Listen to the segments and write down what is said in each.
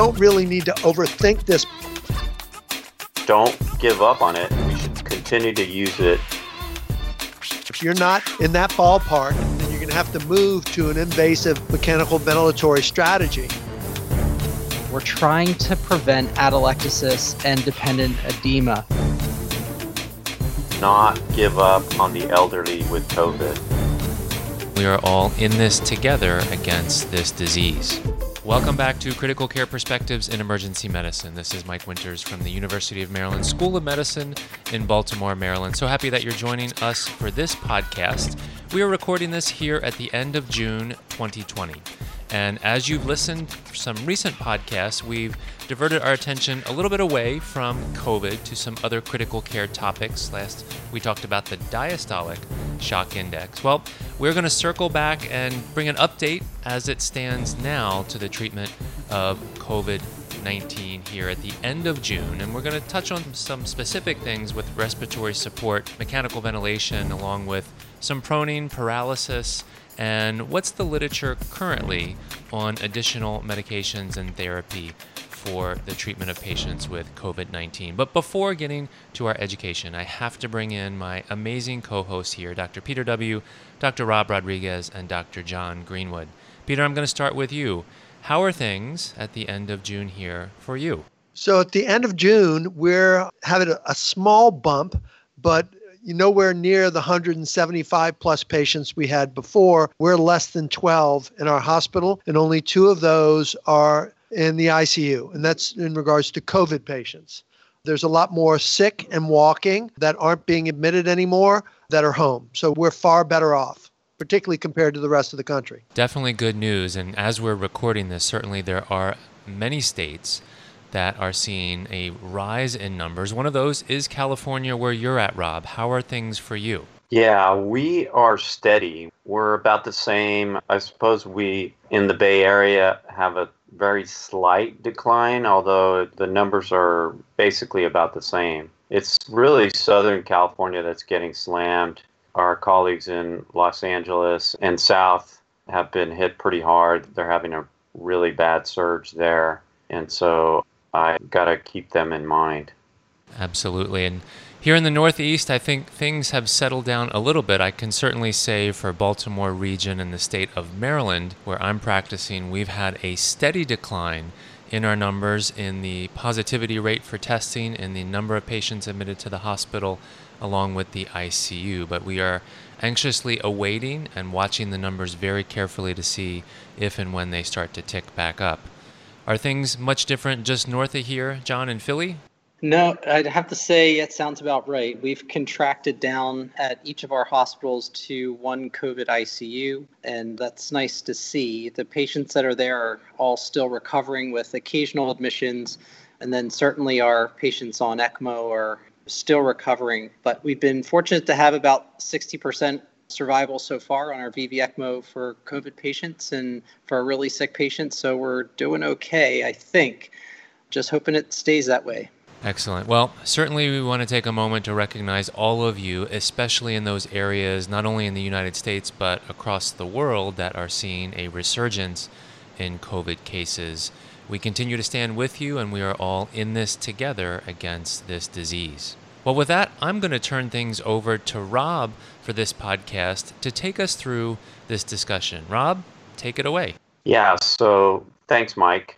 don't really need to overthink this. Don't give up on it. We should continue to use it. If you're not in that ballpark, then you're going to have to move to an invasive mechanical ventilatory strategy. We're trying to prevent atelectasis and dependent edema. Not give up on the elderly with COVID. We are all in this together against this disease. Welcome back to Critical Care Perspectives in Emergency Medicine. This is Mike Winters from the University of Maryland School of Medicine in Baltimore, Maryland. So happy that you're joining us for this podcast. We are recording this here at the end of June 2020. And as you've listened to some recent podcasts, we've diverted our attention a little bit away from COVID to some other critical care topics. Last, we talked about the diastolic shock index. Well, we're going to circle back and bring an update as it stands now to the treatment of COVID 19 here at the end of June. And we're going to touch on some specific things with respiratory support, mechanical ventilation, along with some proning, paralysis, and what's the literature currently on additional medications and therapy for the treatment of patients with COVID 19. But before getting to our education, I have to bring in my amazing co hosts here Dr. Peter DeBlieux., Dr. Rob Rodriguez, and Dr. John Greenwood. Peter, I'm going to start with you. How are things at the end of June here for you? So, at the end of June, we're having a, a small bump, but nowhere near the 175 plus patients we had before. We're less than 12 in our hospital, and only two of those are in the ICU, and that's in regards to COVID patients. There's a lot more sick and walking that aren't being admitted anymore that are home. So we're far better off, particularly compared to the rest of the country. Definitely good news. And as we're recording this, certainly there are many states that are seeing a rise in numbers. One of those is California, where you're at, Rob. How are things for you? Yeah, we are steady. We're about the same. I suppose we in the Bay Area have a very slight decline, although the numbers are basically about the same. It's really Southern California that's getting slammed. Our colleagues in Los Angeles and South have been hit pretty hard. They're having a really bad surge there. And so I got to keep them in mind. Absolutely. And here in the Northeast, I think things have settled down a little bit. I can certainly say for Baltimore region and the state of Maryland, where I'm practicing, we've had a steady decline in our numbers in the positivity rate for testing and the number of patients admitted to the hospital along with the ICU. But we are anxiously awaiting and watching the numbers very carefully to see if and when they start to tick back up. Are things much different just north of here, John, in Philly? No, I'd have to say it sounds about right. We've contracted down at each of our hospitals to one COVID ICU, and that's nice to see. The patients that are there are all still recovering with occasional admissions, and then certainly our patients on ECMO are still recovering. But we've been fortunate to have about 60% survival so far on our VV ECMO for COVID patients and for our really sick patients. So we're doing okay, I think. Just hoping it stays that way. Excellent. Well, certainly we want to take a moment to recognize all of you, especially in those areas, not only in the United States, but across the world, that are seeing a resurgence in COVID cases. We continue to stand with you, and we are all in this together against this disease. Well, with that, I'm going to turn things over to Rob for this podcast to take us through this discussion. Rob, take it away. Yeah, so thanks, Mike.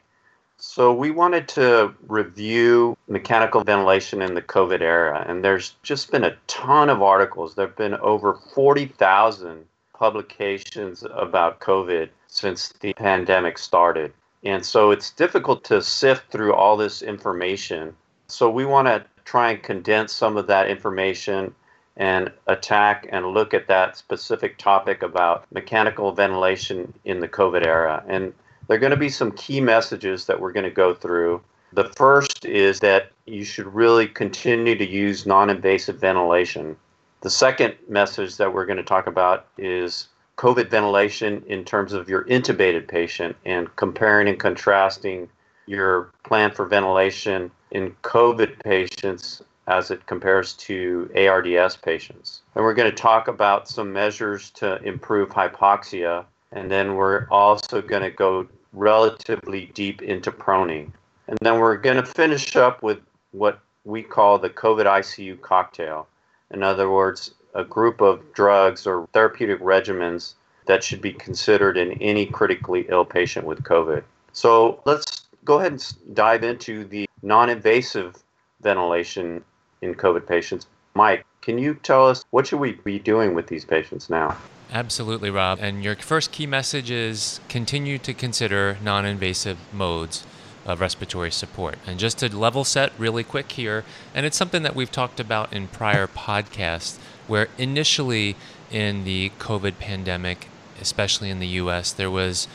So, we wanted to review mechanical ventilation in the COVID era, and there's just been a ton of articles. There have been over 40,000 publications about COVID since the pandemic started. And so, it's difficult to sift through all this information. So, we want to try and condense some of that information and attack and look at that specific topic about mechanical ventilation in the COVID era. And there are going to be some key messages that we're going to go through. The first is that you should really continue to use non invasive ventilation. The second message that we're going to talk about is COVID ventilation in terms of your intubated patient and comparing and contrasting your plan for ventilation in COVID patients as it compares to ARDS patients. And we're going to talk about some measures to improve hypoxia. And then we're also going to go relatively deep into proning. And then we're going to finish up with what we call the COVID ICU cocktail. In other words, a group of drugs or therapeutic regimens that should be considered in any critically ill patient with COVID. So let's go ahead and dive into the non invasive ventilation in COVID patients. Mike, can you tell us what should we be doing with these patients now? Absolutely, Rob. And your first key message is continue to consider non invasive modes of respiratory support. And just to level set really quick here, and it's something that we've talked about in prior podcasts, where initially in the COVID pandemic, especially in the US, there was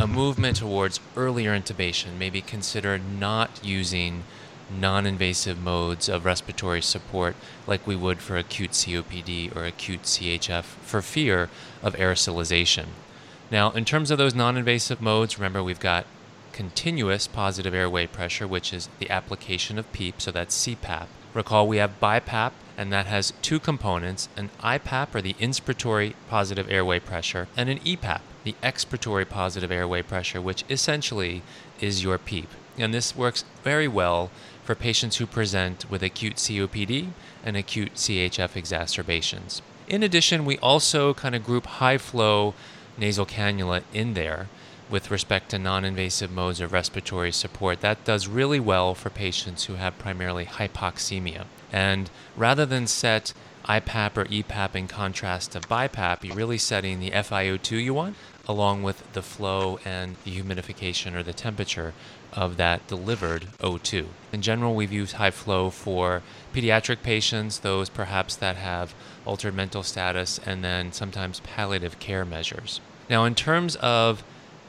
a movement towards earlier intubation, maybe consider not using non invasive modes of respiratory support like we would for acute COPD or acute CHF for fear of aerosolization. Now, in terms of those non invasive modes, remember we've got continuous positive airway pressure, which is the application of PEEP, so that's CPAP. Recall we have BiPAP, and that has two components an IPAP, or the inspiratory positive airway pressure, and an EPAP, the expiratory positive airway pressure, which essentially is your PEEP. And this works very well for patients who present with acute COPD and acute CHF exacerbations. In addition, we also kind of group high flow nasal cannula in there with respect to non invasive modes of respiratory support. That does really well for patients who have primarily hypoxemia. And rather than set IPAP or EPAP in contrast to BiPAP, you're really setting the FiO2 you want along with the flow and the humidification or the temperature of that delivered O2. In general, we've used high flow for pediatric patients, those perhaps that have altered mental status, and then sometimes palliative care measures. Now, in terms of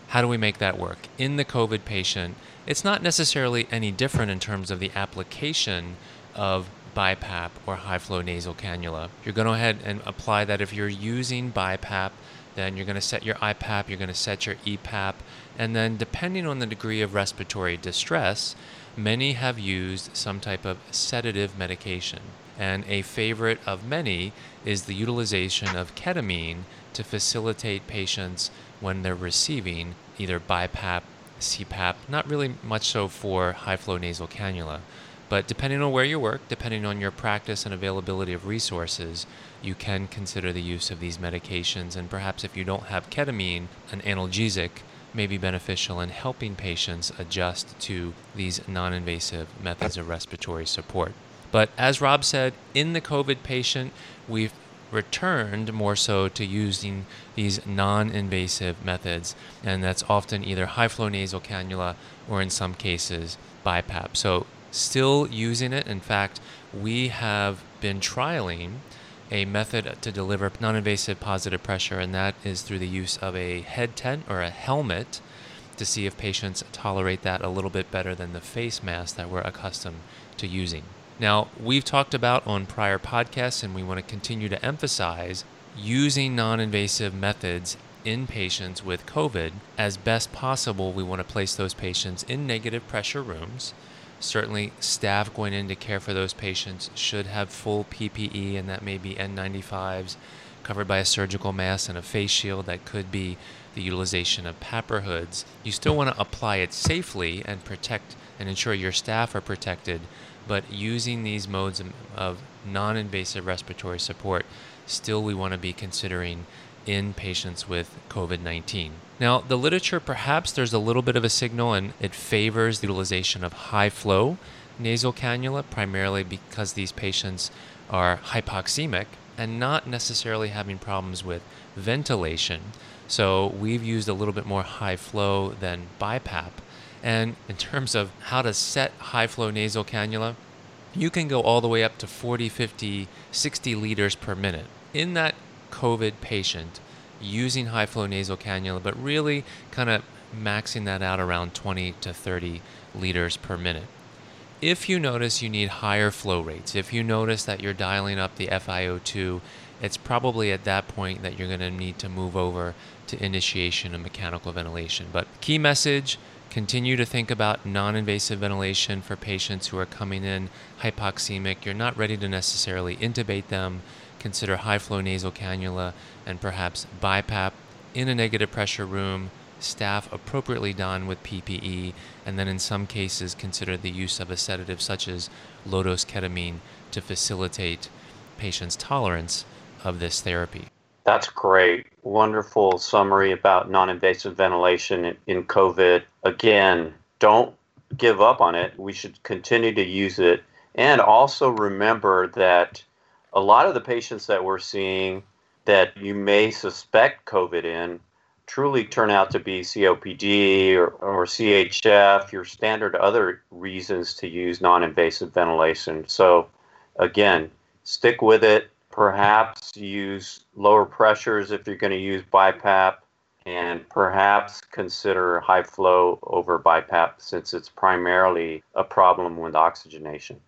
how do we make that work? In the COVID patient, it's not necessarily any different in terms of the application of BiPAP or high flow nasal cannula. You're going to go ahead and apply that if you're using BiPAP, then you're going to set your IPAP, you're going to set your EPAP, and then depending on the degree of respiratory distress, many have used some type of sedative medication. And a favorite of many is the utilization of ketamine to facilitate patients when they're receiving either BiPAP, CPAP, not really much so for high flow nasal cannula. But depending on where you work, depending on your practice and availability of resources, you can consider the use of these medications. And perhaps if you don't have ketamine, an analgesic may be beneficial in helping patients adjust to these non invasive methods of respiratory support. But as Rob said, in the COVID patient, we've returned more so to using these non invasive methods, and that's often either high flow nasal cannula or in some cases BiPAP. So, still using it. In fact, we have been trialing a method to deliver non invasive positive pressure, and that is through the use of a head tent or a helmet to see if patients tolerate that a little bit better than the face mask that we're accustomed to using. Now, we've talked about on prior podcasts, and we want to continue to emphasize using non invasive methods in patients with COVID as best possible. We want to place those patients in negative pressure rooms. Certainly, staff going in to care for those patients should have full PPE, and that may be N95s covered by a surgical mask and a face shield. That could be the utilization of PAPR hoods. You still want to apply it safely and protect and ensure your staff are protected but using these modes of non invasive respiratory support, still we want to be considering in patients with COVID 19. Now, the literature, perhaps there's a little bit of a signal and it favors the utilization of high flow nasal cannula, primarily because these patients are hypoxemic and not necessarily having problems with ventilation. So, we've used a little bit more high flow than BiPAP and in terms of how to set high flow nasal cannula, you can go all the way up to 40, 50, 60 liters per minute. In that COVID patient, using high flow nasal cannula, but really kind of maxing that out around 20 to 30 liters per minute. If you notice you need higher flow rates, if you notice that you're dialing up the FiO2, it's probably at that point that you're going to need to move over to initiation of mechanical ventilation. But key message Continue to think about non invasive ventilation for patients who are coming in hypoxemic. You're not ready to necessarily intubate them. Consider high flow nasal cannula and perhaps BiPAP in a negative pressure room staff appropriately done with PPE, and then in some cases consider the use of a sedative such as low dose ketamine to facilitate patients' tolerance of this therapy. That's great. Wonderful summary about non invasive ventilation in COVID. Again, don't give up on it. We should continue to use it. And also remember that a lot of the patients that we're seeing that you may suspect COVID in truly turn out to be COPD or, or CHF, your standard other reasons to use non invasive ventilation. So, again, stick with it. Perhaps use lower pressures if you're going to use BiPAP, and perhaps consider high flow over BiPAP since it's primarily a problem with oxygenation.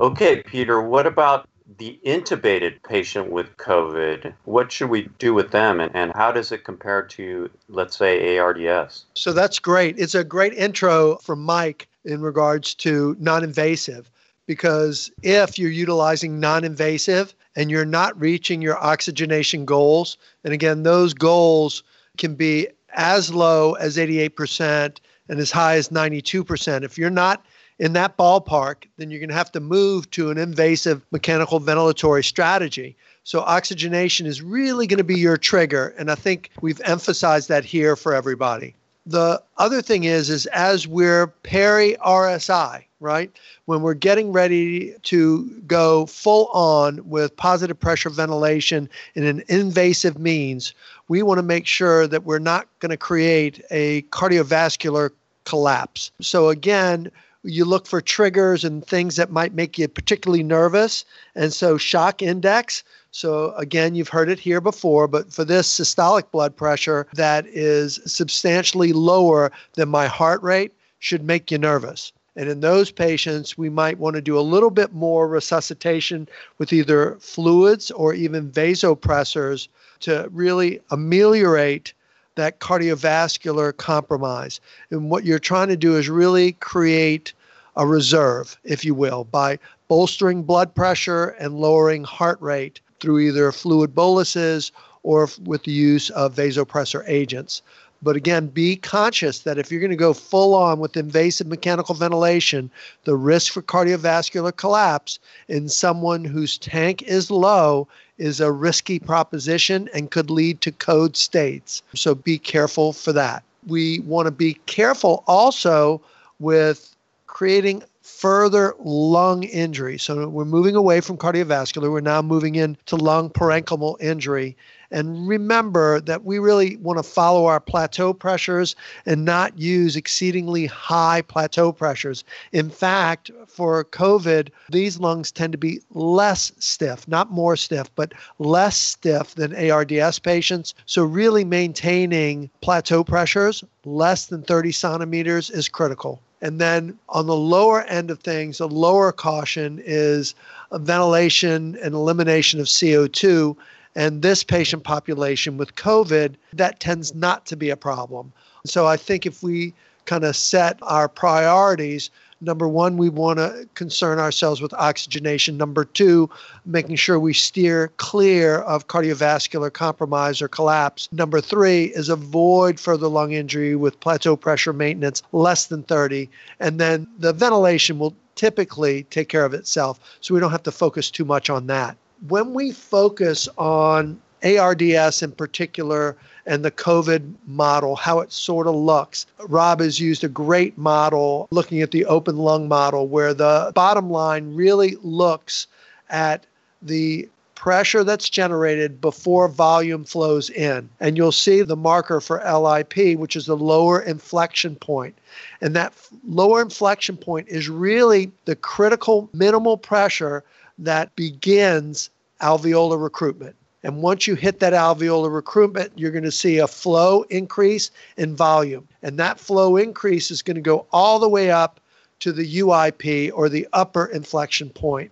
Okay, Peter, what about the intubated patient with COVID, what should we do with them and, and how does it compare to, let's say, ARDS? So that's great. It's a great intro from Mike in regards to non invasive because if you're utilizing non invasive and you're not reaching your oxygenation goals, and again, those goals can be as low as 88% and as high as 92%. If you're not in that ballpark, then you're going to have to move to an invasive mechanical ventilatory strategy. So, oxygenation is really going to be your trigger. And I think we've emphasized that here for everybody. The other thing is, is as we're peri RSI, right? When we're getting ready to go full on with positive pressure ventilation in an invasive means, we want to make sure that we're not going to create a cardiovascular collapse. So, again, you look for triggers and things that might make you particularly nervous. And so, shock index. So, again, you've heard it here before, but for this systolic blood pressure that is substantially lower than my heart rate should make you nervous. And in those patients, we might want to do a little bit more resuscitation with either fluids or even vasopressors to really ameliorate that cardiovascular compromise. And what you're trying to do is really create a reserve, if you will, by bolstering blood pressure and lowering heart rate through either fluid boluses or with the use of vasopressor agents. But again, be conscious that if you're going to go full on with invasive mechanical ventilation, the risk for cardiovascular collapse in someone whose tank is low is a risky proposition and could lead to code states. So be careful for that. We want to be careful also with creating further lung injury. So we're moving away from cardiovascular. We're now moving into lung parenchymal injury. And remember that we really want to follow our plateau pressures and not use exceedingly high plateau pressures. In fact, for COVID, these lungs tend to be less stiff, not more stiff, but less stiff than ARDS patients. So, really maintaining plateau pressures less than 30 centimeters is critical. And then on the lower end of things, a lower caution is ventilation and elimination of CO2. And this patient population with COVID, that tends not to be a problem. So I think if we kind of set our priorities, number one, we want to concern ourselves with oxygenation. Number two, making sure we steer clear of cardiovascular compromise or collapse. Number three is avoid further lung injury with plateau pressure maintenance less than 30. And then the ventilation will typically take care of itself. So we don't have to focus too much on that when we focus on ARDS in particular and the COVID model, how it sort of looks. Rob has used a great model looking at the open lung model where the bottom line really looks at the pressure that's generated before volume flows in. And you'll see the marker for LIP, which is the lower inflection point. And that lower inflection point is really the critical minimal pressure that begins alveolar recruitment. And once you hit that alveolar recruitment, you're going to see a flow increase in volume. And that flow increase is going to go all the way up to the UIP or the upper inflection point.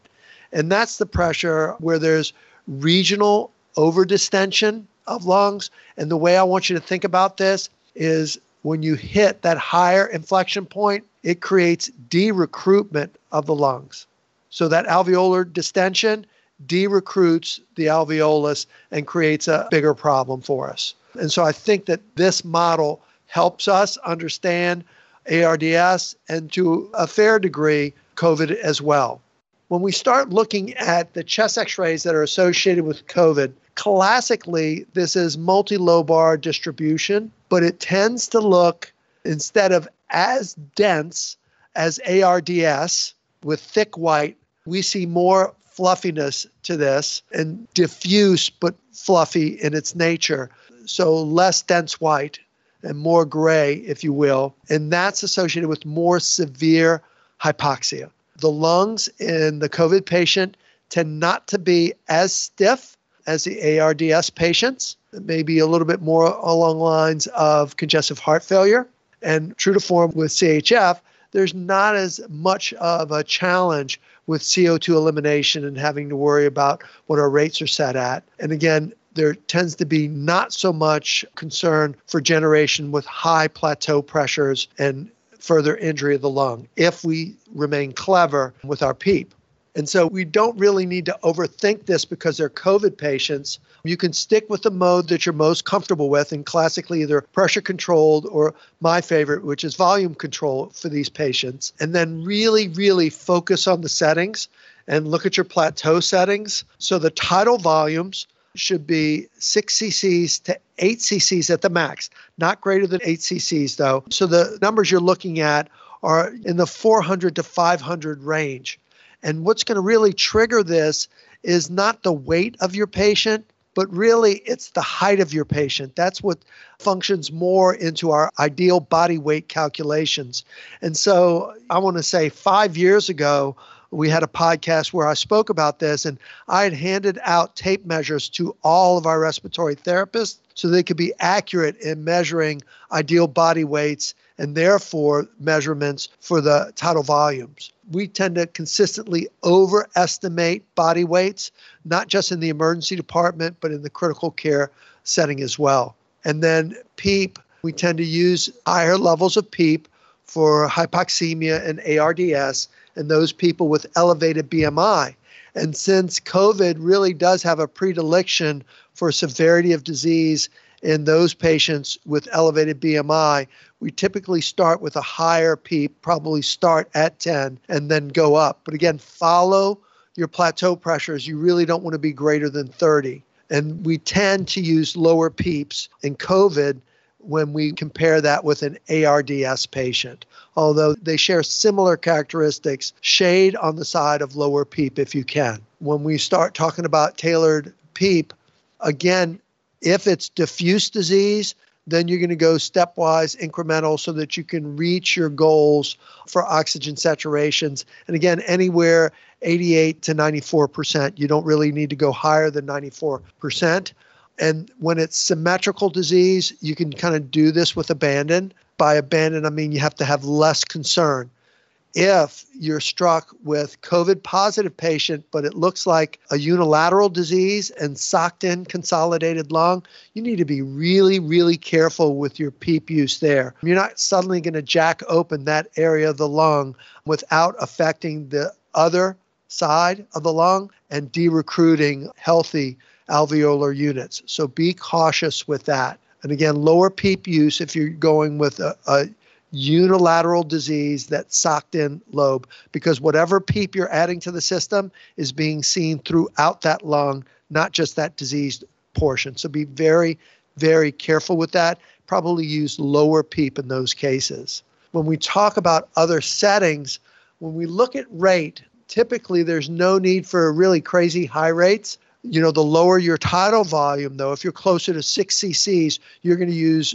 And that's the pressure where there's regional overdistension of lungs. And the way I want you to think about this is when you hit that higher inflection point, it creates de-recruitment of the lungs. So that alveolar distension de-recruits the alveolus and creates a bigger problem for us. And so I think that this model helps us understand ARDS and to a fair degree, COVID as well. When we start looking at the chest x rays that are associated with COVID, classically, this is multi lobar distribution, but it tends to look, instead of as dense as ARDS with thick white, we see more fluffiness to this and diffuse but fluffy in its nature. So less dense white and more gray, if you will. And that's associated with more severe hypoxia. The lungs in the COVID patient tend not to be as stiff as the ARDS patients, maybe a little bit more along lines of congestive heart failure. And true to form with CHF, there's not as much of a challenge with CO2 elimination and having to worry about what our rates are set at. And again, there tends to be not so much concern for generation with high plateau pressures and further injury of the lung if we remain clever with our PEEP. And so we don't really need to overthink this because they're COVID patients. You can stick with the mode that you're most comfortable with, and classically either pressure controlled or my favorite, which is volume control for these patients. And then really, really focus on the settings and look at your plateau settings. So the tidal volumes should be 6 cc's to 8 cc's at the max, not greater than 8 cc's though. So the numbers you're looking at are in the 400 to 500 range. And what's going to really trigger this is not the weight of your patient, but really it's the height of your patient. That's what functions more into our ideal body weight calculations. And so I want to say five years ago, we had a podcast where I spoke about this, and I had handed out tape measures to all of our respiratory therapists so they could be accurate in measuring ideal body weights and therefore measurements for the tidal volumes. We tend to consistently overestimate body weights, not just in the emergency department, but in the critical care setting as well. And then PEEP, we tend to use higher levels of PEEP for hypoxemia and ARDS and those people with elevated BMI. And since COVID really does have a predilection for severity of disease in those patients with elevated BMI, we typically start with a higher PEEP, probably start at 10 and then go up. But again, follow your plateau pressures. You really don't want to be greater than 30. And we tend to use lower PEEPs in COVID when we compare that with an ARDS patient. Although they share similar characteristics, shade on the side of lower PEEP if you can. When we start talking about tailored PEEP, again, if it's diffuse disease, then you're going to go stepwise, incremental, so that you can reach your goals for oxygen saturations. And again, anywhere 88 to 94%. You don't really need to go higher than 94%. And when it's symmetrical disease, you can kind of do this with abandon. By abandon, I mean you have to have less concern if you're struck with COVID positive patient, but it looks like a unilateral disease and socked in consolidated lung, you need to be really, really careful with your PEEP use there. You're not suddenly going to jack open that area of the lung without affecting the other side of the lung and de-recruiting healthy alveolar units. So be cautious with that. And again, lower PEEP use if you're going with a, a unilateral disease that socked in lobe because whatever PEEP you're adding to the system is being seen throughout that lung, not just that diseased portion. So be very, very careful with that. Probably use lower PEEP in those cases. When we talk about other settings, when we look at rate, typically there's no need for really crazy high rates. You know, the lower your tidal volume, though, if you're closer to 6 cc's, you're going to use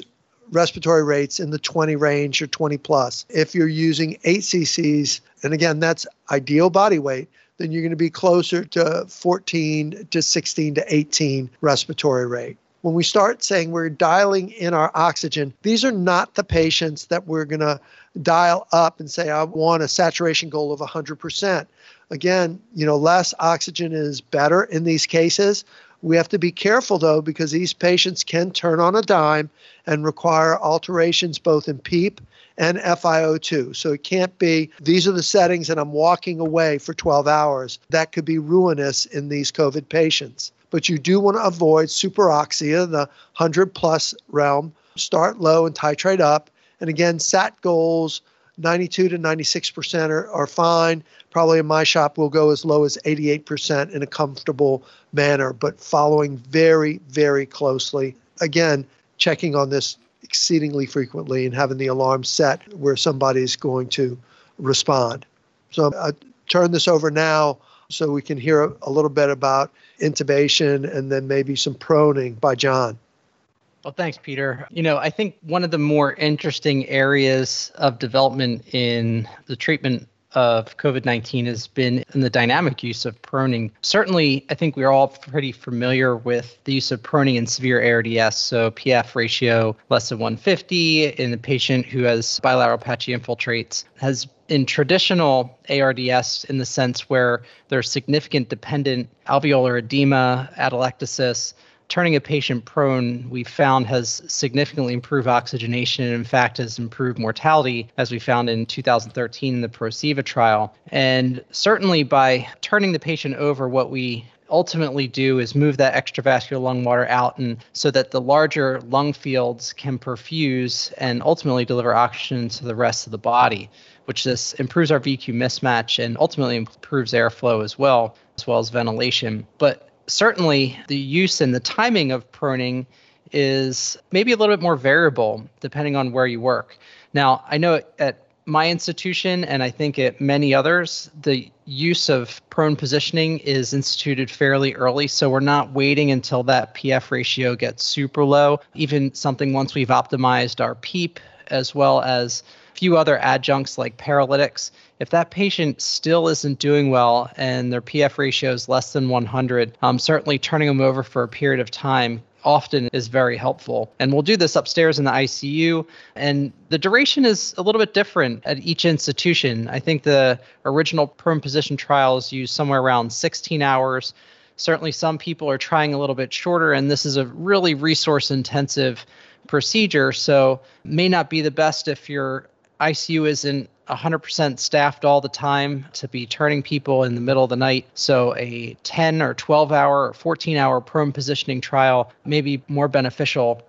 respiratory rates in the 20 range or 20 plus. If you're using 8 cc's, and again, that's ideal body weight, then you're going to be closer to 14 to 16 to 18 respiratory rate. When we start saying we're dialing in our oxygen, these are not the patients that we're going to dial up and say, I want a saturation goal of 100%. Again, you know, less oxygen is better in these cases. We have to be careful though, because these patients can turn on a dime and require alterations both in PEEP and FiO2. So it can't be these are the settings and I'm walking away for 12 hours. That could be ruinous in these COVID patients. But you do want to avoid superoxia, the 100 plus realm, start low and titrate up. And again, SAT goals 92 to 96% are, are fine. Probably in my shop, we'll go as low as 88% in a comfortable manner, but following very, very closely. Again, checking on this exceedingly frequently and having the alarm set where somebody is going to respond. So I turn this over now so we can hear a little bit about intubation and then maybe some proning by John. Well, thanks, Peter. You know, I think one of the more interesting areas of development in the treatment of COVID 19 has been in the dynamic use of proning. Certainly, I think we're all pretty familiar with the use of proning in severe ARDS, so PF ratio less than 150 in a patient who has bilateral patchy infiltrates, has in traditional ARDS in the sense where there's significant dependent alveolar edema, atelectasis, turning a patient prone, we found has significantly improved oxygenation and, in fact, has improved mortality, as we found in 2013 in the PROSEVA trial. And certainly by turning the patient over, what we ultimately do is move that extravascular lung water out and so that the larger lung fields can perfuse and ultimately deliver oxygen to the rest of the body which this improves our VQ mismatch and ultimately improves airflow as well as well as ventilation but certainly the use and the timing of proning is maybe a little bit more variable depending on where you work. Now, I know at my institution and I think at many others, the use of prone positioning is instituted fairly early. So we're not waiting until that PF ratio gets super low. Even something once we've optimized our PEEP as well as few other adjuncts like paralytics, if that patient still isn't doing well and their PF ratio is less than 100, um, certainly turning them over for a period of time often is very helpful. And we'll do this upstairs in the ICU. And the duration is a little bit different at each institution. I think the original prone position trials use somewhere around 16 hours. Certainly, some people are trying a little bit shorter, and this is a really resource intensive procedure. So, may not be the best if your ICU isn't 100% staffed all the time to be turning people in the middle of the night. So a 10 or 12 hour or 14 hour prone positioning trial may be more beneficial.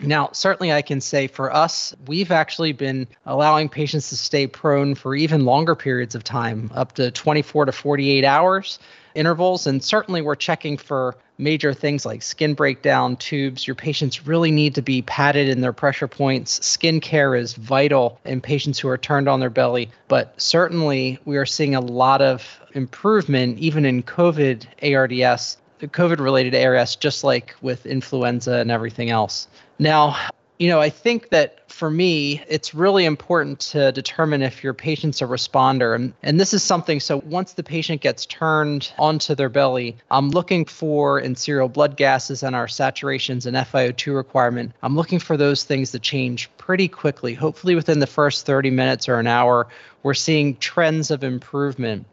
Now, certainly I can say for us, we've actually been allowing patients to stay prone for even longer periods of time, up to 24 to 48 hours intervals. And certainly we're checking for major things like skin breakdown, tubes. Your patients really need to be padded in their pressure points. Skin care is vital in patients who are turned on their belly. But certainly we are seeing a lot of improvement even in COVID ARDS, COVID related ARDS, just like with influenza and everything else. Now, you know, I think that for me, it's really important to determine if your patient's a responder. And, and this is something, so once the patient gets turned onto their belly, I'm looking for in serial blood gases and our saturations and FiO2 requirement, I'm looking for those things to change pretty quickly. Hopefully, within the first 30 minutes or an hour, we're seeing trends of improvement.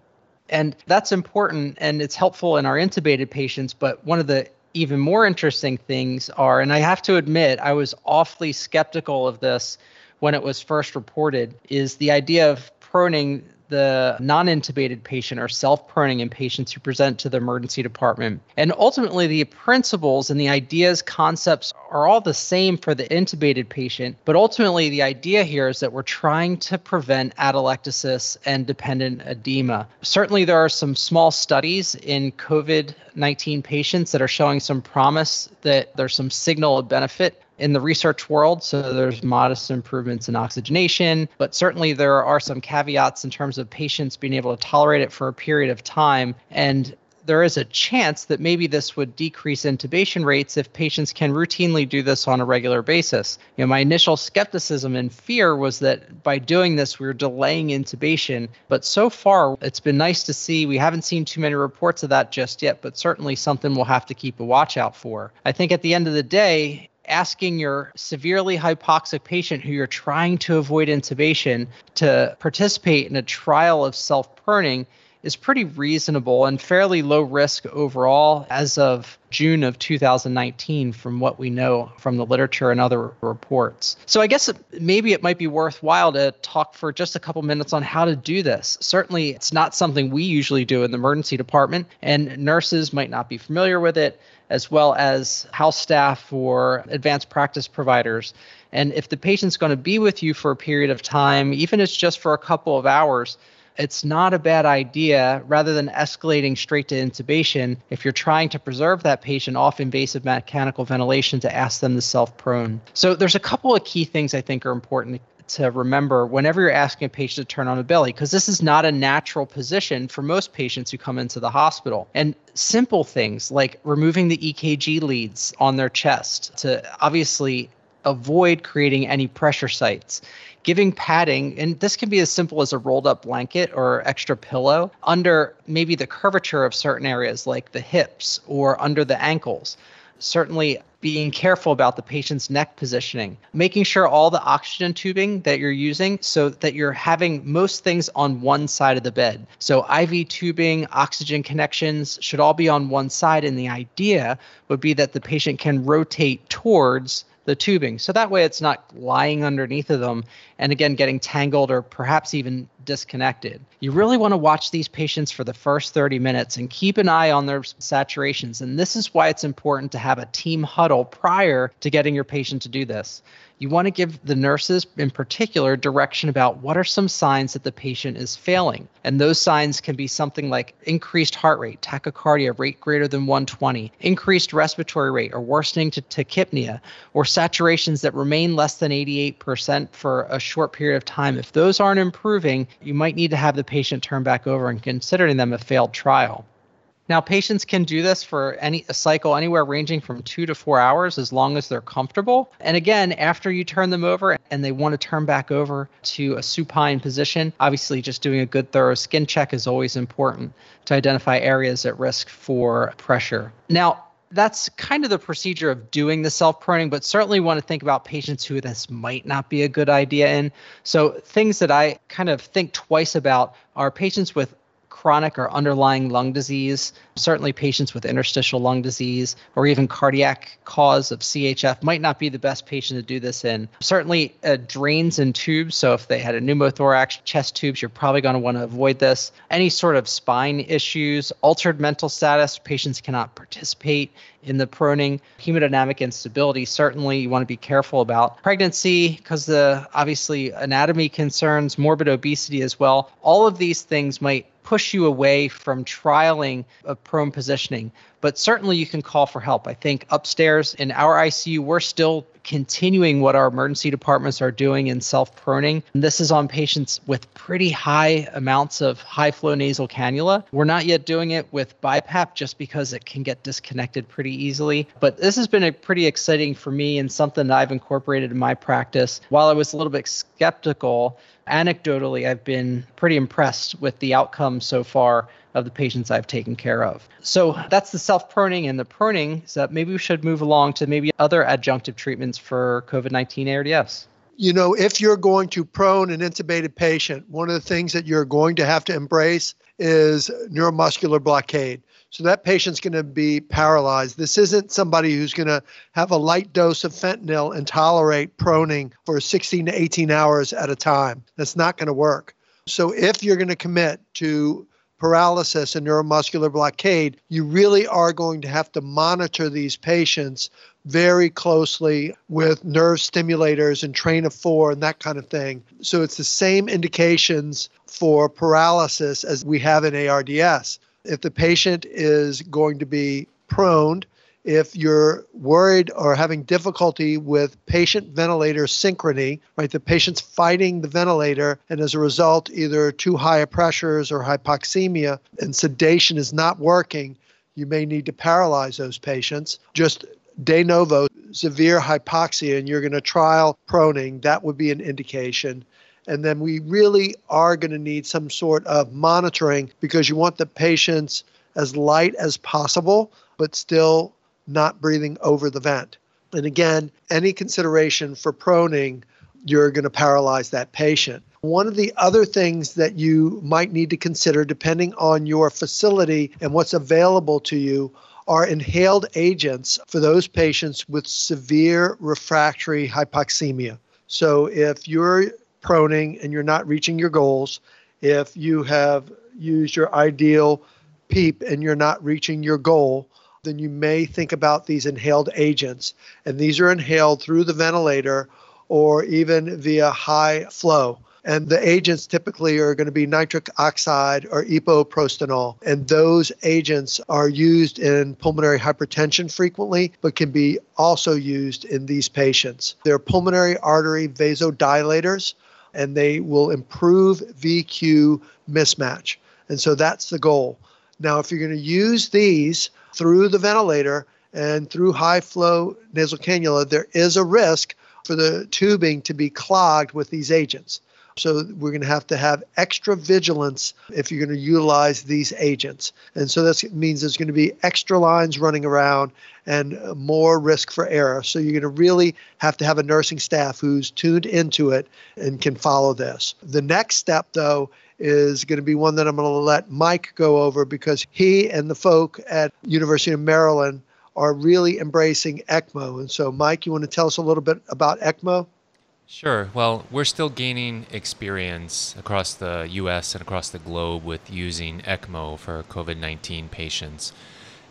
And that's important and it's helpful in our intubated patients. But one of the even more interesting things are, and I have to admit, I was awfully skeptical of this when it was first reported, is the idea of proning the non intubated patient or self proning in patients who present to the emergency department. And ultimately, the principles and the ideas, concepts are all the same for the intubated patient. But ultimately, the idea here is that we're trying to prevent atelectasis and dependent edema. Certainly, there are some small studies in COVID 19 patients that are showing some promise that there's some signal of benefit in the research world. So there's modest improvements in oxygenation, but certainly there are some caveats in terms of patients being able to tolerate it for a period of time. And there is a chance that maybe this would decrease intubation rates if patients can routinely do this on a regular basis. You know, my initial skepticism and fear was that by doing this, we were delaying intubation. But so far, it's been nice to see. We haven't seen too many reports of that just yet, but certainly something we'll have to keep a watch out for. I think at the end of the day, asking your severely hypoxic patient who you're trying to avoid intubation to participate in a trial of self proning is pretty reasonable and fairly low risk overall as of June of 2019 from what we know from the literature and other reports. So I guess maybe it might be worthwhile to talk for just a couple minutes on how to do this. Certainly it's not something we usually do in the emergency department and nurses might not be familiar with it as well as house staff or advanced practice providers. And if the patient's going to be with you for a period of time, even if it's just for a couple of hours, it's not a bad idea rather than escalating straight to intubation if you're trying to preserve that patient off invasive mechanical ventilation to ask them to self prone. So there's a couple of key things I think are important to remember whenever you're asking a patient to turn on a belly, because this is not a natural position for most patients who come into the hospital. And simple things like removing the EKG leads on their chest to obviously avoid creating any pressure sites giving padding, and this can be as simple as a rolled up blanket or extra pillow under maybe the curvature of certain areas like the hips or under the ankles. Certainly, being careful about the patient's neck positioning, making sure all the oxygen tubing that you're using so that you're having most things on one side of the bed. So, IV tubing, oxygen connections should all be on one side. And the idea would be that the patient can rotate towards the tubing. So that way it's not lying underneath of them and again getting tangled or perhaps even disconnected. You really want to watch these patients for the first 30 minutes and keep an eye on their saturations. And this is why it's important to have a team huddle prior to getting your patient to do this you want to give the nurses in particular direction about what are some signs that the patient is failing. And those signs can be something like increased heart rate, tachycardia, rate greater than 120, increased respiratory rate or worsening to tachypnea, or saturations that remain less than 88% for a short period of time. If those aren't improving, you might need to have the patient turn back over and considering them a failed trial. Now, patients can do this for any a cycle anywhere ranging from two to four hours as long as they're comfortable. And again, after you turn them over and they want to turn back over to a supine position, obviously just doing a good thorough skin check is always important to identify areas at risk for pressure. Now, that's kind of the procedure of doing the self proning, but certainly want to think about patients who this might not be a good idea in. So, things that I kind of think twice about are patients with chronic or underlying lung disease. Certainly, patients with interstitial lung disease or even cardiac cause of CHF might not be the best patient to do this in. Certainly, uh, drains and tubes. So, if they had a pneumothorax, chest tubes, you're probably going to want to avoid this. Any sort of spine issues, altered mental status, patients cannot participate in the proning. Hemodynamic instability, certainly, you want to be careful about. Pregnancy, because the obviously anatomy concerns, morbid obesity as well. All of these things might push you away from trialing a prone positioning. But certainly you can call for help. I think upstairs in our ICU, we're still continuing what our emergency departments are doing in self proning. This is on patients with pretty high amounts of high flow nasal cannula. We're not yet doing it with BiPAP just because it can get disconnected pretty easily. But this has been a pretty exciting for me and something that I've incorporated in my practice. While I was a little bit skeptical, anecdotally, I've been pretty impressed with the outcome so far of the patients I've taken care of. So that's the self proning and the proning. So maybe we should move along to maybe other adjunctive treatments for COVID 19 ARDS. You know, if you're going to prone an intubated patient, one of the things that you're going to have to embrace is neuromuscular blockade. So that patient's going to be paralyzed. This isn't somebody who's going to have a light dose of fentanyl and tolerate proning for 16 to 18 hours at a time. That's not going to work. So if you're going to commit to paralysis and neuromuscular blockade, you really are going to have to monitor these patients very closely with nerve stimulators and train of four and that kind of thing. So it's the same indications for paralysis as we have in ARDS if the patient is going to be prone, if you're worried or having difficulty with patient ventilator synchrony, right, the patient's fighting the ventilator, and as a result, either too high pressures or hypoxemia and sedation is not working, you may need to paralyze those patients. Just de novo, severe hypoxia, and you're going to trial proning, that would be an indication. And then we really are going to need some sort of monitoring because you want the patients as light as possible, but still not breathing over the vent. And again, any consideration for proning you're going to paralyze that patient. One of the other things that you might need to consider, depending on your facility and what's available to you, are inhaled agents for those patients with severe refractory hypoxemia. So if you're proning and you're not reaching your goals, if you have used your ideal PEEP and you're not reaching your goal, then you may think about these inhaled agents. And these are inhaled through the ventilator or even via high flow. And the agents typically are going to be nitric oxide or epoprostenol. And those agents are used in pulmonary hypertension frequently, but can be also used in these patients. They're pulmonary artery vasodilators, and they will improve VQ mismatch. And so that's the goal. Now, if you're going to use these through the ventilator and through high flow nasal cannula, there is a risk for the tubing to be clogged with these agents. So we're going to have to have extra vigilance if you're going to utilize these agents. And so that means there's going to be extra lines running around and more risk for error. So you're going to really have to have a nursing staff who's tuned into it and can follow this. The next step, though, is going to be one that I'm going to let Mike go over because he and the folk at University of Maryland are really embracing ECMO. And so, Mike, you want to tell us a little bit about ECMO? Sure. Well, we're still gaining experience across the US and across the globe with using ECMO for COVID 19 patients.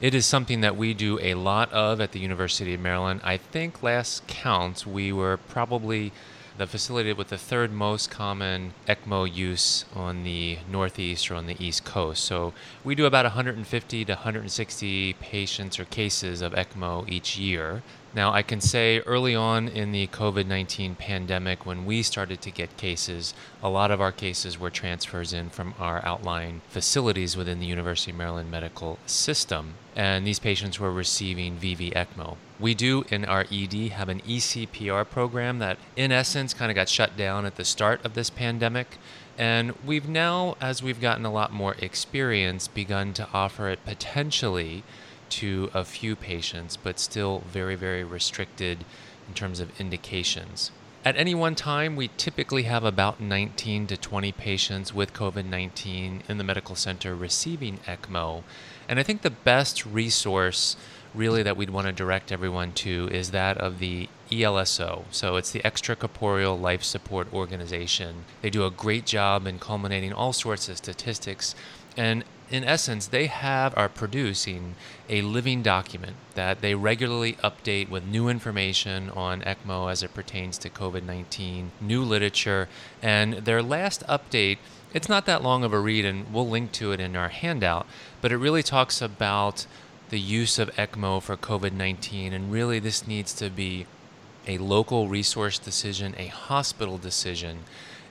It is something that we do a lot of at the University of Maryland. I think last count, we were probably the facility with the third most common ECMO use on the Northeast or on the East Coast. So we do about 150 to 160 patients or cases of ECMO each year. Now, I can say early on in the COVID 19 pandemic, when we started to get cases, a lot of our cases were transfers in from our outlying facilities within the University of Maryland medical system, and these patients were receiving VV ECMO. We do in our ED have an ECPR program that, in essence, kind of got shut down at the start of this pandemic. And we've now, as we've gotten a lot more experience, begun to offer it potentially to a few patients, but still very, very restricted in terms of indications. At any one time, we typically have about 19 to 20 patients with COVID 19 in the medical center receiving ECMO. And I think the best resource, really, that we'd want to direct everyone to is that of the ELSO. So it's the Extracorporeal Life Support Organization. They do a great job in culminating all sorts of statistics. And in essence, they have are producing a living document that they regularly update with new information on ECMO as it pertains to COVID 19, new literature, and their last update. It's not that long of a read, and we'll link to it in our handout, but it really talks about the use of ECMO for COVID 19, and really this needs to be a local resource decision, a hospital decision.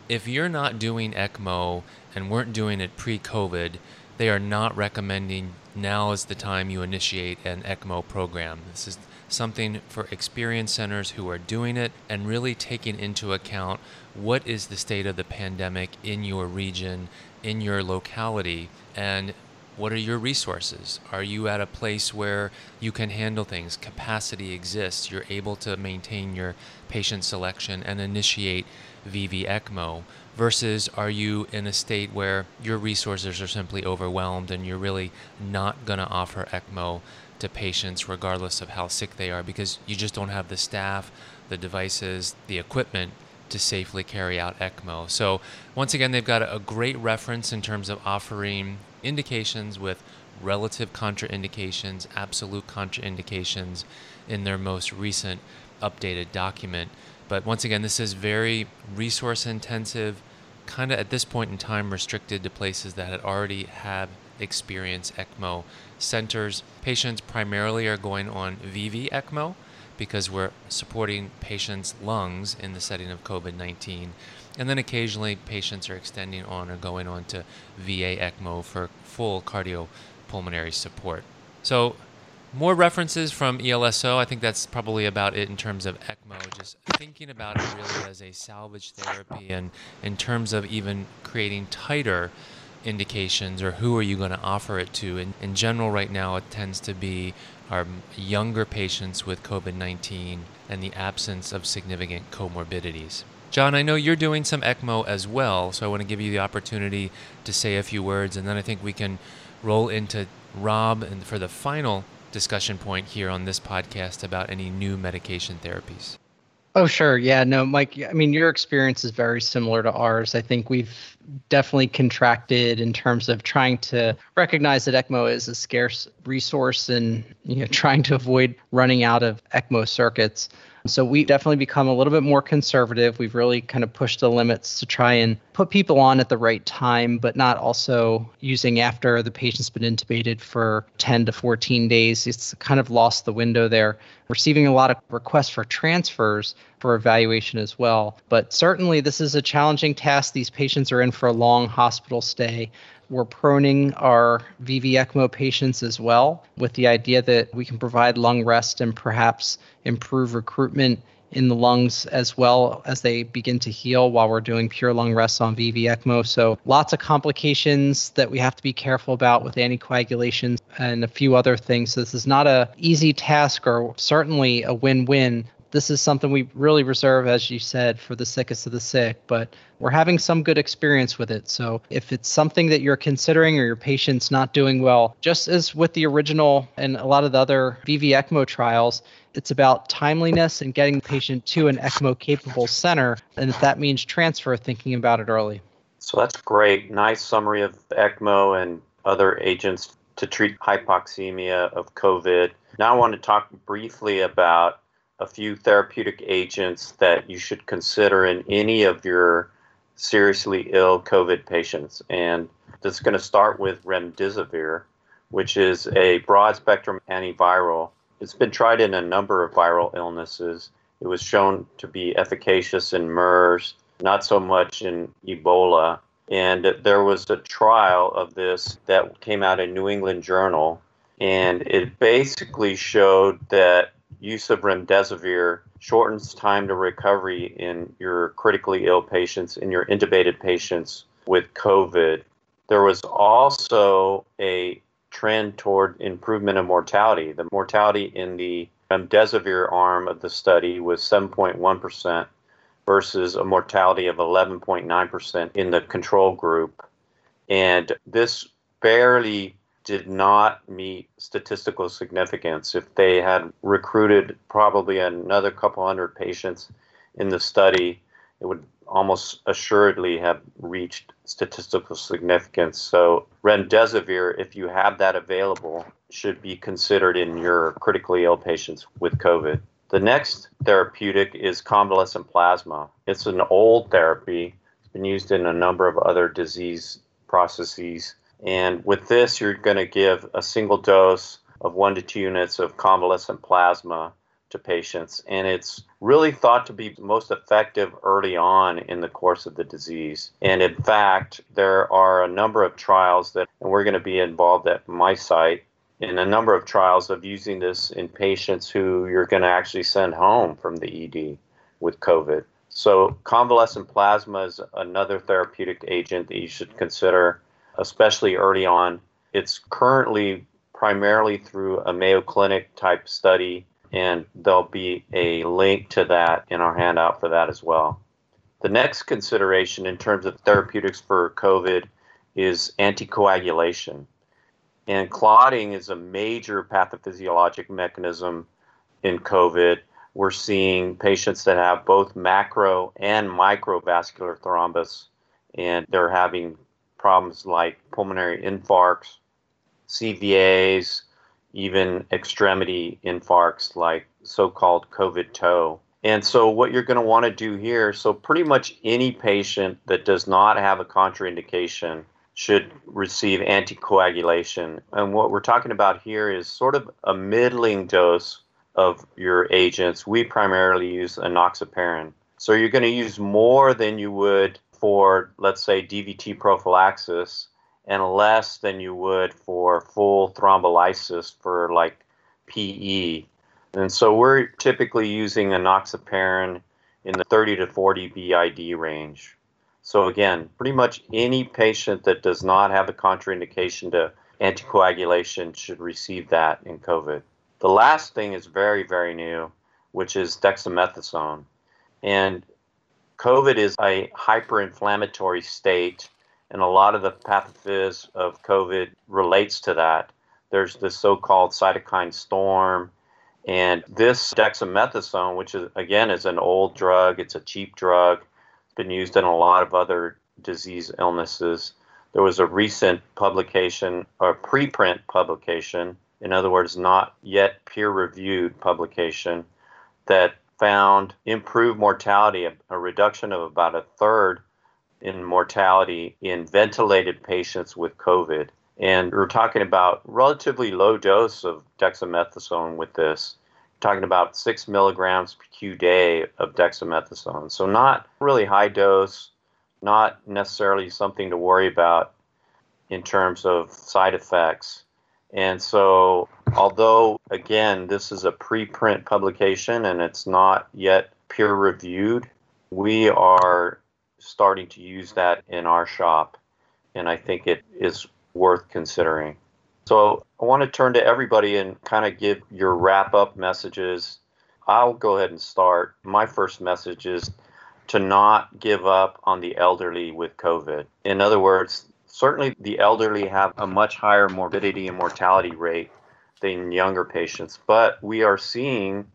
If you're not doing ECMO and weren't doing it pre COVID, they are not recommending now is the time you initiate an ECMO program. This is something for experience centers who are doing it and really taking into account what is the state of the pandemic in your region, in your locality, and what are your resources? Are you at a place where you can handle things? Capacity exists. You're able to maintain your patient selection and initiate VV ECMO versus are you in a state where your resources are simply overwhelmed and you're really not going to offer ECMO to patients regardless of how sick they are because you just don't have the staff, the devices, the equipment to safely carry out ECMO. So, once again, they've got a great reference in terms of offering indications with relative contraindications, absolute contraindications in their most recent updated document. But once again, this is very resource intensive, kind of at this point in time restricted to places that had already have experienced ECMO centers. Patients primarily are going on VV ECMO because we're supporting patients' lungs in the setting of COVID 19. And then occasionally patients are extending on or going on to VA ECMO for full cardiopulmonary support. So more references from ELSO. I think that's probably about it in terms of ECMO. Just thinking about it really as a salvage therapy, and in terms of even creating tighter indications or who are you going to offer it to. In, in general, right now, it tends to be our younger patients with COVID 19 and the absence of significant comorbidities. John, I know you're doing some ECMO as well, so I want to give you the opportunity to say a few words, and then I think we can roll into Rob and for the final discussion point here on this podcast about any new medication therapies. Oh, sure. Yeah, no, Mike, I mean, your experience is very similar to ours. I think we've definitely contracted in terms of trying to recognize that ECMO is a scarce resource and you know trying to avoid running out of ECMO circuits. So we definitely become a little bit more conservative. We've really kind of pushed the limits to try and put people on at the right time, but not also using after the patient's been intubated for 10 to 14 days. It's kind of lost the window there. Receiving a lot of requests for transfers for evaluation as well. But certainly, this is a challenging task. These patients are in for a long hospital stay. We're proning our VV ECMO patients as well with the idea that we can provide lung rest and perhaps improve recruitment in the lungs as well as they begin to heal while we're doing pure lung rest on VV ECMO. So lots of complications that we have to be careful about with anticoagulation and a few other things. So this is not a easy task or certainly a win-win, this is something we really reserve, as you said, for the sickest of the sick, but we're having some good experience with it. So if it's something that you're considering or your patient's not doing well, just as with the original and a lot of the other VV ECMO trials, it's about timeliness and getting the patient to an ECMO capable center. And if that means transfer, thinking about it early. So that's great. Nice summary of ECMO and other agents to treat hypoxemia of COVID. Now I want to talk briefly about a few therapeutic agents that you should consider in any of your seriously ill COVID patients. And this is going to start with remdesivir, which is a broad spectrum antiviral. It's been tried in a number of viral illnesses. It was shown to be efficacious in MERS, not so much in Ebola. And there was a trial of this that came out in New England Journal, and it basically showed that use of remdesivir shortens time to recovery in your critically ill patients, in your intubated patients with COVID. There was also a trend toward improvement of mortality. The mortality in the remdesivir arm of the study was 7.1% versus a mortality of 11.9% in the control group. And this barely did not meet statistical significance. If they had recruited probably another couple hundred patients in the study, it would almost assuredly have reached statistical significance. So, remdesivir, if you have that available, should be considered in your critically ill patients with COVID. The next therapeutic is convalescent plasma. It's an old therapy. It's been used in a number of other disease processes and with this, you're going to give a single dose of one to two units of convalescent plasma to patients. And it's really thought to be most effective early on in the course of the disease. And in fact, there are a number of trials that, and we're going to be involved at my site in a number of trials of using this in patients who you're going to actually send home from the ED with COVID. So, convalescent plasma is another therapeutic agent that you should consider especially early on. It's currently primarily through a Mayo Clinic type study, and there'll be a link to that in our handout for that as well. The next consideration in terms of therapeutics for COVID is anticoagulation. And clotting is a major pathophysiologic mechanism in COVID. We're seeing patients that have both macro and microvascular thrombus, and they're having problems like pulmonary infarcts, CVAs, even extremity infarcts like so called COVID toe. And so, what you're going to want to do here so, pretty much any patient that does not have a contraindication should receive anticoagulation. And what we're talking about here is sort of a middling dose of your agents. We primarily use enoxaparin. So, you're going to use more than you would for, let's say, DVT prophylaxis and less than you would for full thrombolysis for like PE. And so we're typically using enoxaparin in the 30 to 40 BID range. So again, pretty much any patient that does not have a contraindication to anticoagulation should receive that in COVID. The last thing is very, very new, which is dexamethasone. And COVID is a hyperinflammatory state, and a lot of the pathophys of COVID relates to that. There's this so called cytokine storm. And this dexamethasone, which is again is an old drug, it's a cheap drug, it's been used in a lot of other disease illnesses. There was a recent publication, or preprint publication, in other words, not yet peer reviewed publication, that found improved mortality, a reduction of about a third in mortality in ventilated patients with COVID. And we're talking about relatively low dose of dexamethasone with this, talking about six milligrams per Q day of dexamethasone. So not really high dose, not necessarily something to worry about in terms of side effects. And so, although again, this is a preprint publication and it's not yet peer reviewed, we are starting to use that in our shop. And I think it is worth considering. So, I want to turn to everybody and kind of give your wrap up messages. I'll go ahead and start. My first message is to not give up on the elderly with COVID. In other words, certainly the elderly have a much higher morbidity and mortality rate than younger patients, but we are seeing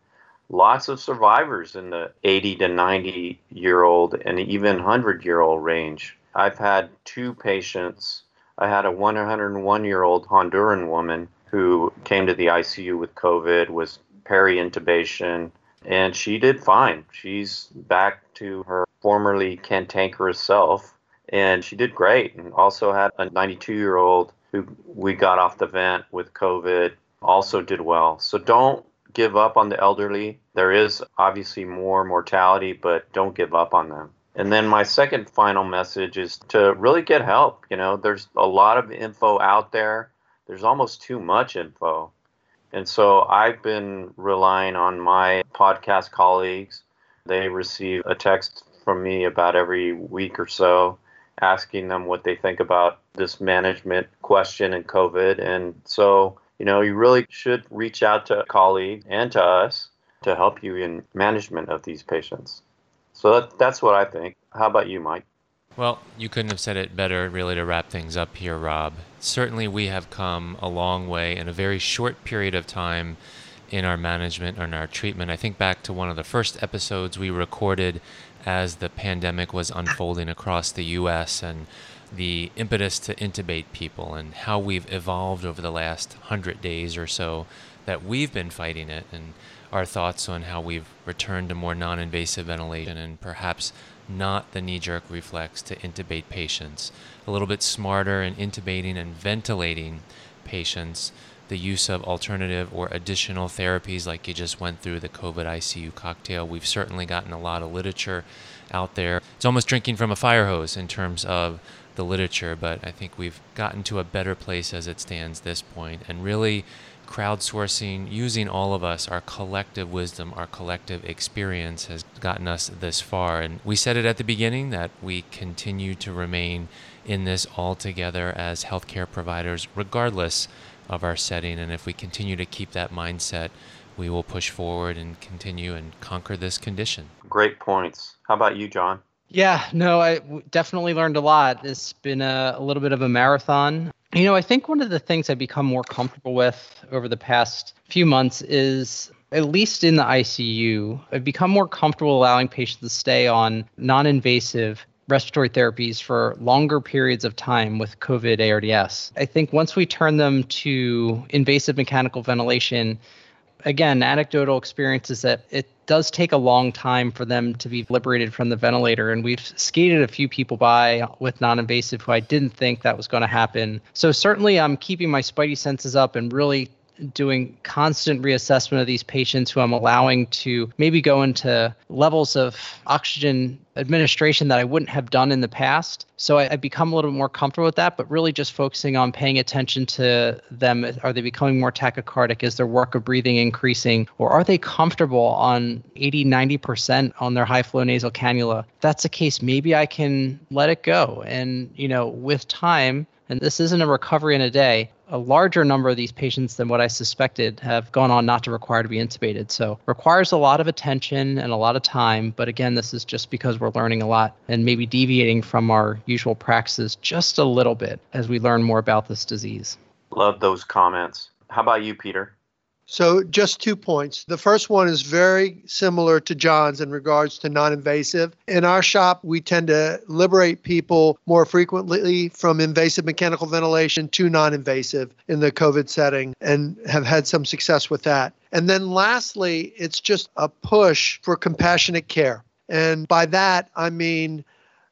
lots of survivors in the 80 to 90 year old and even 100 year old range. I've had two patients. I had a 101 year old Honduran woman who came to the ICU with COVID, was peri intubation, and she did fine. She's back to her formerly cantankerous self and she did great. And also had a 92 year old who we got off the vent with COVID, also did well. So don't give up on the elderly. There is obviously more mortality, but don't give up on them. And then my second final message is to really get help. You know, there's a lot of info out there. There's almost too much info. And so I've been relying on my podcast colleagues. They receive a text from me about every week or so asking them what they think about this management question and COVID. And so, you know, you really should reach out to a colleague and to us to help you in management of these patients. So that, that's what I think. How about you, Mike? Well, you couldn't have said it better, really, to wrap things up here, Rob. Certainly, we have come a long way in a very short period of time in our management and our treatment. I think back to one of the first episodes we recorded as the pandemic was unfolding across the U.S. and the impetus to intubate people and how we've evolved over the last hundred days or so that we've been fighting it and our thoughts on how we've returned to more non-invasive ventilation and perhaps not the knee-jerk reflex to intubate patients a little bit smarter in intubating and ventilating patients the use of alternative or additional therapies like you just went through the COVID ICU cocktail. We've certainly gotten a lot of literature out there. It's almost drinking from a fire hose in terms of the literature, but I think we've gotten to a better place as it stands this point and really crowdsourcing, using all of us, our collective wisdom, our collective experience has gotten us this far. And we said it at the beginning that we continue to remain in this all together as healthcare providers, regardless of our setting. And if we continue to keep that mindset, we will push forward and continue and conquer this condition. Great points. How about you, John? Yeah, no, I definitely learned a lot. It's been a, a little bit of a marathon. You know, I think one of the things I've become more comfortable with over the past few months is at least in the ICU, I've become more comfortable allowing patients to stay on non invasive respiratory therapies for longer periods of time with COVID ARDS. I think once we turn them to invasive mechanical ventilation, again, anecdotal experience is that it does take a long time for them to be liberated from the ventilator. And we've skated a few people by with non invasive who I didn't think that was going to happen. So, certainly, I'm keeping my spidey senses up and really doing constant reassessment of these patients who I'm allowing to maybe go into levels of oxygen administration that I wouldn't have done in the past. So I, I become a little bit more comfortable with that, but really just focusing on paying attention to them. Are they becoming more tachycardic? Is their work of breathing increasing? Or are they comfortable on 80, 90% on their high flow nasal cannula? If that's the case, maybe I can let it go. And, you know, with time, And this isn't a recovery in a day. A larger number of these patients than what I suspected have gone on not to require to be intubated. So requires a lot of attention and a lot of time. But again, this is just because we're learning a lot and maybe deviating from our usual practices just a little bit as we learn more about this disease. Love those comments. How about you, Peter? So, just two points. The first one is very similar to John's in regards to non invasive. In our shop, we tend to liberate people more frequently from invasive mechanical ventilation to non invasive in the COVID setting and have had some success with that. And then lastly, it's just a push for compassionate care. And by that, I mean,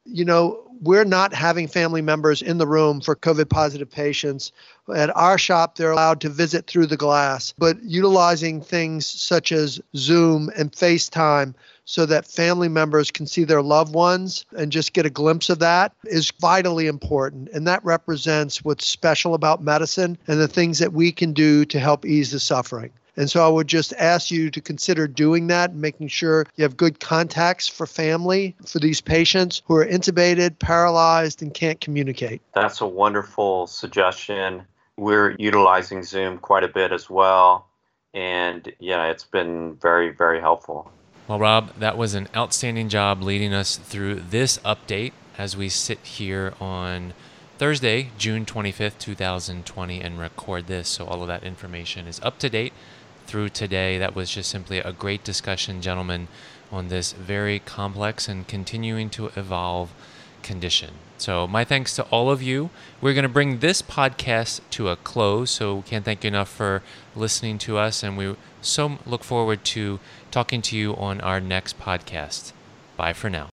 you know, we're not having family members in the room for COVID positive patients. At our shop, they're allowed to visit through the glass, but utilizing things such as Zoom and FaceTime so that family members can see their loved ones and just get a glimpse of that is vitally important. And that represents what's special about medicine and the things that we can do to help ease the suffering. And so I would just ask you to consider doing that, and making sure you have good contacts for family for these patients who are intubated, paralyzed, and can't communicate. That's a wonderful suggestion. We're utilizing Zoom quite a bit as well. And yeah, it's been very, very helpful. Well, Rob, that was an outstanding job leading us through this update as we sit here on Thursday, June 25th, 2020, and record this. So all of that information is up to date through today. That was just simply a great discussion, gentlemen, on this very complex and continuing to evolve condition. So, my thanks to all of you. We're going to bring this podcast to a close. So, we can't thank you enough for listening to us. And we so look forward to talking to you on our next podcast. Bye for now.